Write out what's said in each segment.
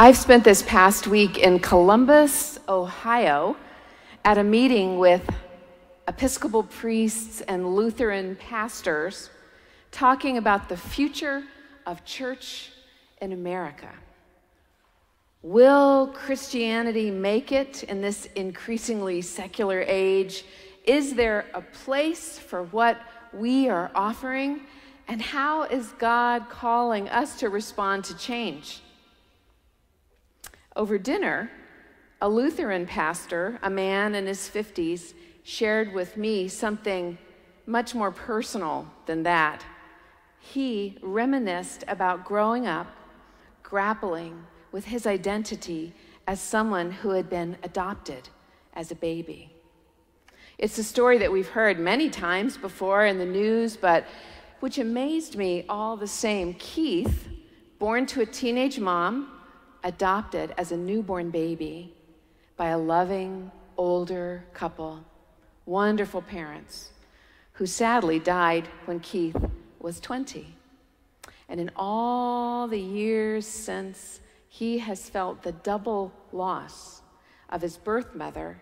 I've spent this past week in Columbus, Ohio, at a meeting with Episcopal priests and Lutheran pastors talking about the future of church in America. Will Christianity make it in this increasingly secular age? Is there a place for what we are offering? And how is God calling us to respond to change? Over dinner, a Lutheran pastor, a man in his 50s, shared with me something much more personal than that. He reminisced about growing up, grappling with his identity as someone who had been adopted as a baby. It's a story that we've heard many times before in the news, but which amazed me all the same. Keith, born to a teenage mom, adopted as a newborn baby by a loving, older couple, wonderful parents, who sadly died when Keith was 20. And in all the years since, he has felt the double loss of his birth mother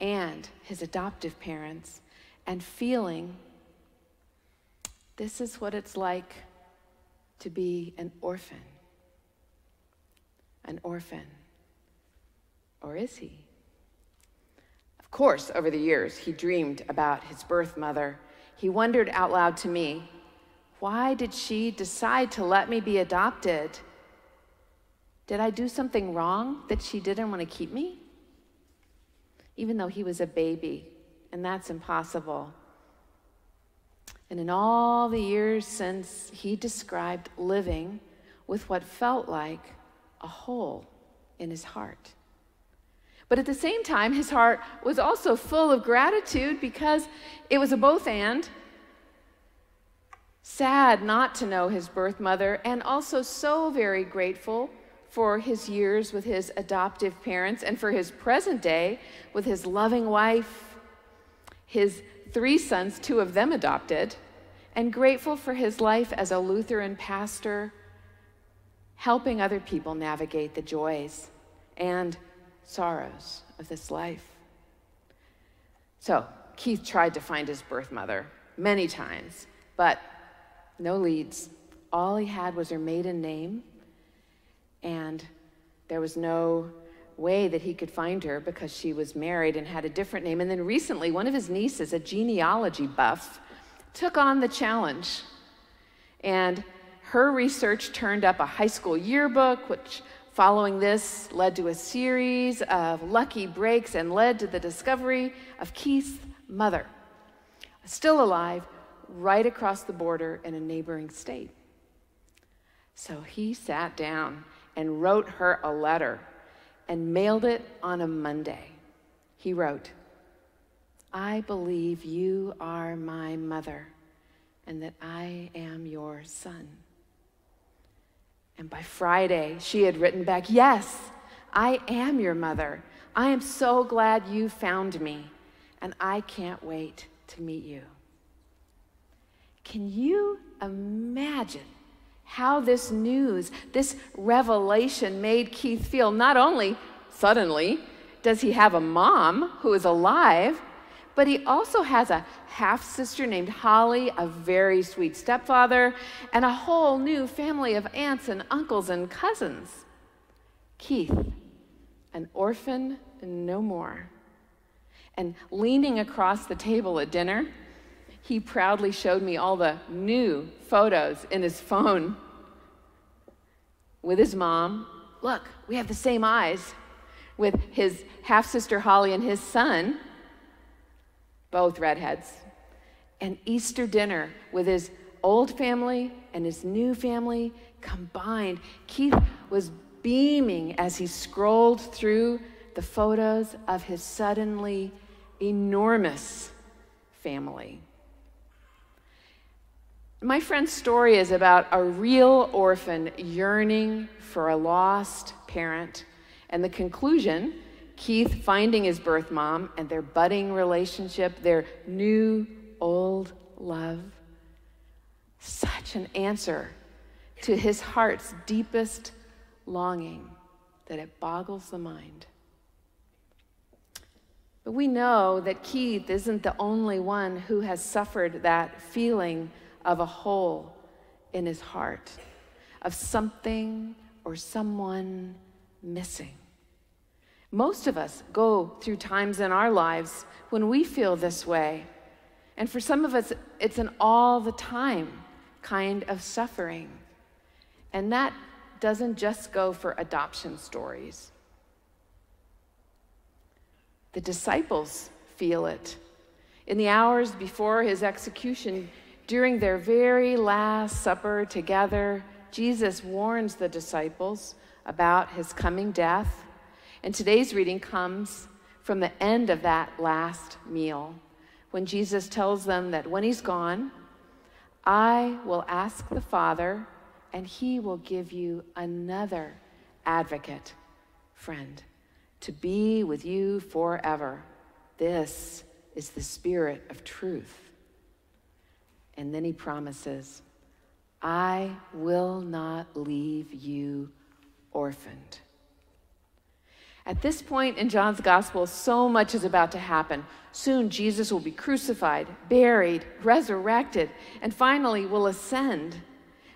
and his adoptive parents, and feeling this is what it's like to be an orphan. An orphan. Or is he? Of course, over the years, he dreamed about his birth mother. He wondered out loud to me, why did she decide to let me be adopted? Did I do something wrong that she didn't want to keep me? Even though he was a baby, and that's impossible. And in all the years since, he described living with what felt like a hole in his heart. But at the same time, his heart was also full of gratitude because it was a both and. Sad not to know his birth mother, and also so very grateful for his years with his adoptive parents and for his present day with his loving wife, his three sons, two of them adopted, and grateful for his life as a Lutheran pastor, helping other people navigate the joys and sorrows of this life. So, Keith tried to find his birth mother many times, but no leads. All he had was her maiden name, and there was no way that he could find her because she was married and had a different name. And then recently, one of his nieces, a genealogy buff, took on the challenge. And her research turned up a high school yearbook, which Following this led to a series of lucky breaks and led to the discovery of Keith's mother, still alive, right across the border in a neighboring state. So he sat down and wrote her a letter and mailed it on a Monday. He wrote, I believe you are my mother and that I am your son. And by Friday, she had written back, Yes, I am your mother. I am so glad you found me, and I can't wait to meet you. Can you imagine how this news, this revelation made Keith feel? Not only suddenly does he have a mom who is alive, but he also has a half sister named Holly, a very sweet stepfather, and a whole new family of aunts and uncles and cousins. Keith, an orphan no more. And leaning across the table at dinner, he proudly showed me all the new photos in his phone with his mom. Look, we have the same eyes. With his half sister Holly and his son, both redheads, an Easter dinner with his old family and his new family combined. Keith was beaming as he scrolled through the photos of his suddenly enormous family. My friend's story is about a real orphan yearning for a lost parent, and the conclusion Keith finding his birth mom and their budding relationship, their new old love. Such an answer to his heart's deepest longing that it boggles the mind. But we know that Keith isn't the only one who has suffered that feeling of a hole in his heart, of something or someone missing. Most of us go through times in our lives when we feel this way. And for some of us, it's an all the time kind of suffering. And that doesn't just go for adoption stories. The disciples feel it. In the hours before his execution, during their very last supper together, Jesus warns the disciples about his coming death. And today's reading comes from the end of that last meal when Jesus tells them that when he's gone, I will ask the Father, and he will give you another advocate, friend to be with you forever. This is the Spirit of truth. And then he promises, I will not leave you orphaned. At this point in John's gospel, so much is about to happen. Soon, Jesus will be crucified, buried, resurrected, and finally will ascend.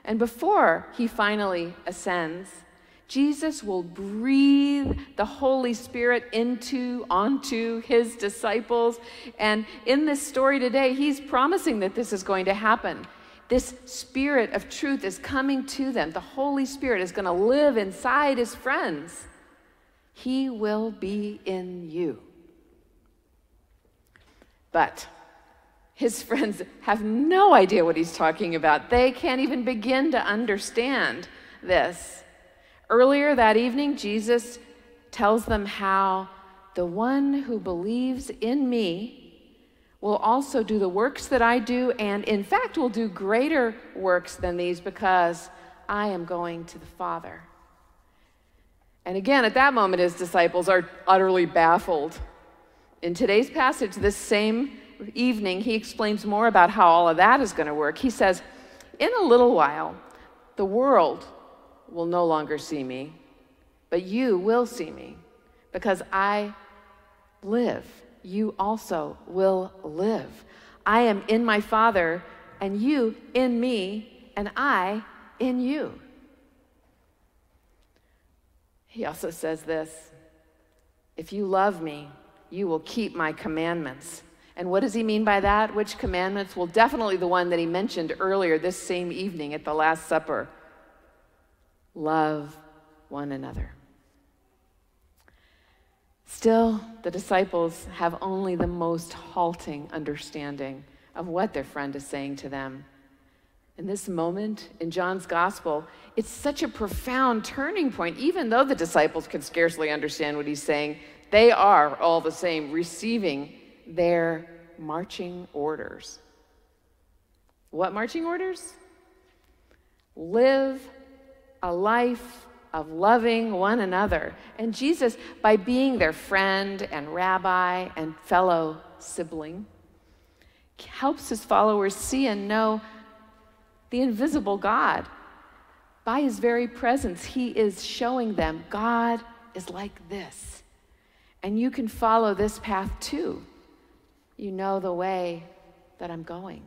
And before he finally ascends, Jesus will breathe the Holy Spirit into, onto his disciples. And in this story today, he's promising that this is going to happen. This Spirit of truth is coming to them. The Holy Spirit is going to live inside his friends. He will be in you. But his friends have no idea what he's talking about. They can't even begin to understand this. Earlier that evening, Jesus tells them how the one who believes in me will also do the works that I do, and in fact, will do greater works than these because I am going to the Father. And again, at that moment, his disciples are utterly baffled. In today's passage, this same evening, he explains more about how all of that is going to work. He says, In a little while, the world will no longer see me, but you will see me because I live. You also will live. I am in my Father, and you in me, and I in you. He also says this If you love me, you will keep my commandments. And what does he mean by that? Which commandments? Well, definitely the one that he mentioned earlier this same evening at the Last Supper love one another. Still, the disciples have only the most halting understanding of what their friend is saying to them. In this moment in John's gospel, it's such a profound turning point. Even though the disciples can scarcely understand what he's saying, they are all the same receiving their marching orders. What marching orders? Live a life of loving one another. And Jesus, by being their friend and rabbi and fellow sibling, helps his followers see and know the invisible God. By his very presence, he is showing them God is like this. And you can follow this path too. You know the way that I'm going.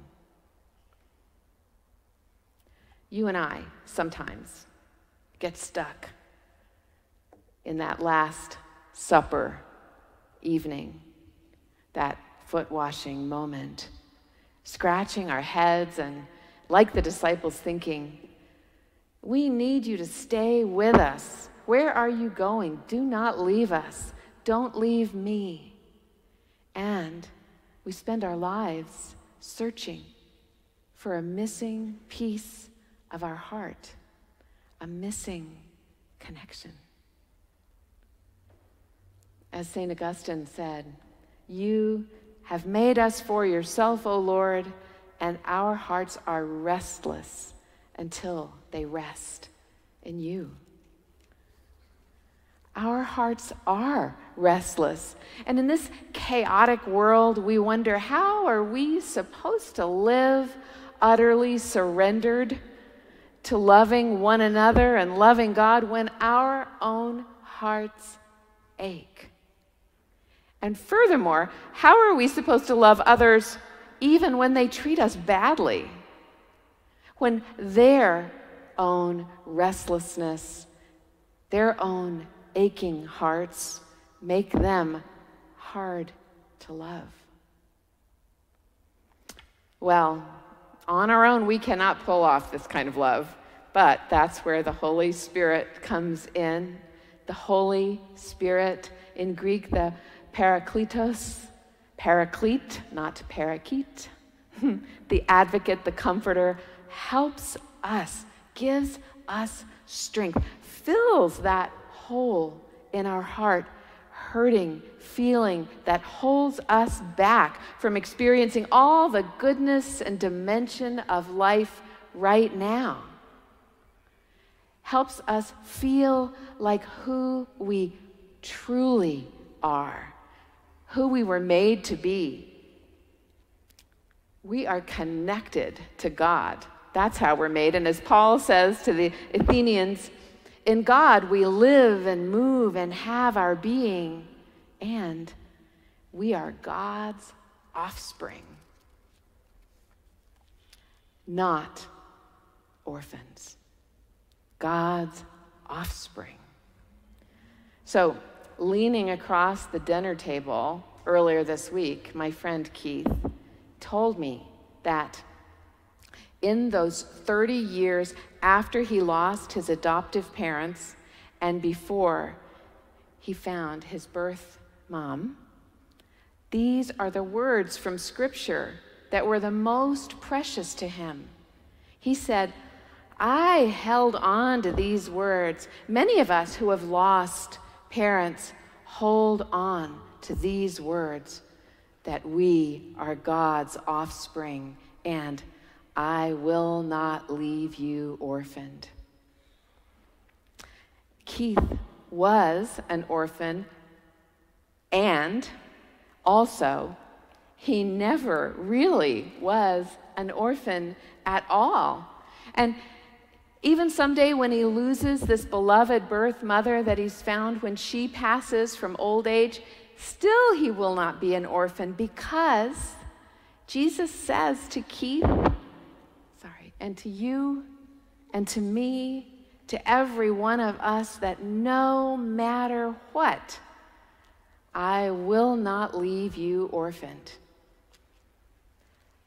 You and I, sometimes, get stuck in that last supper evening, that foot washing moment, scratching our heads and, like the disciples, thinking, We need you to stay with us. Where are you going? Do not leave us. Don't leave me. And we spend our lives searching for a missing piece of our heart a missing connection. As St. Augustine said, You have made us for yourself, O Lord, and our hearts are restless until they rest in you. Our hearts are restless. And in this chaotic world, we wonder how are we supposed to live utterly surrendered to loving one another and loving God when our own hearts ache. And furthermore, how are we supposed to love others even when they treat us badly? When their own restlessness, their own aching hearts make them hard to love. Well, on our own, we cannot pull off this kind of love, but that's where the Holy Spirit comes in. The Holy Spirit, in Greek, the Parakletos, Paraclete, not Parakeet, the advocate, the comforter, helps us, gives us strength, fills that hole in our heart, hurting feeling that holds us back from experiencing all the goodness and dimension of life right now. Helps us feel like who we truly are, who we were made to be. We are connected to God. That's how we're made. And as Paul says to the Athenians, in God we live and move and have our being, and we are God's offspring, not orphans. God's offspring. So, leaning across the dinner table earlier this week, my friend Keith told me that in those 30 years after he lost his adoptive parents and before he found his birth mom, these are the words from Scripture that were the most precious to him. He said, I held on to these words. Many of us who have lost parents hold on to these words that we are God's offspring and I will not leave you orphaned. Keith was an orphan, and also, he never really was an orphan at all. And even someday when he loses this beloved birth mother that he's found when she passes from old age, still he will not be an orphan because Jesus says to Keith, sorry, and to you and to me, to every one of us, that no matter what, I will not leave you orphaned.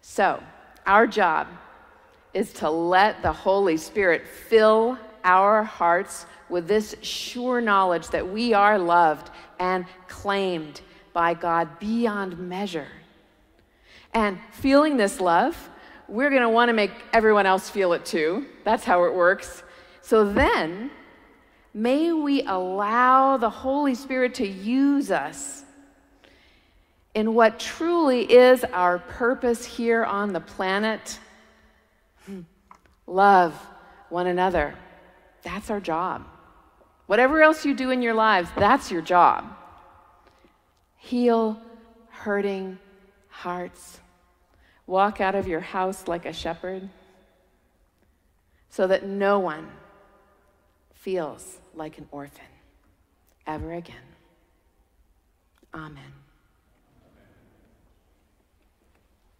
So, our job is to let the Holy Spirit fill our hearts with this sure knowledge that we are loved and claimed by God beyond measure. And feeling this love, we're going to want to make everyone else feel it too. That's how it works. So then, may we allow the Holy Spirit to use us in what truly is our purpose here on the planet. Love one another. That's our job. Whatever else you do in your lives, that's your job. Heal hurting hearts Walk out of your house like a shepherd so that no one feels like an orphan ever again. Amen.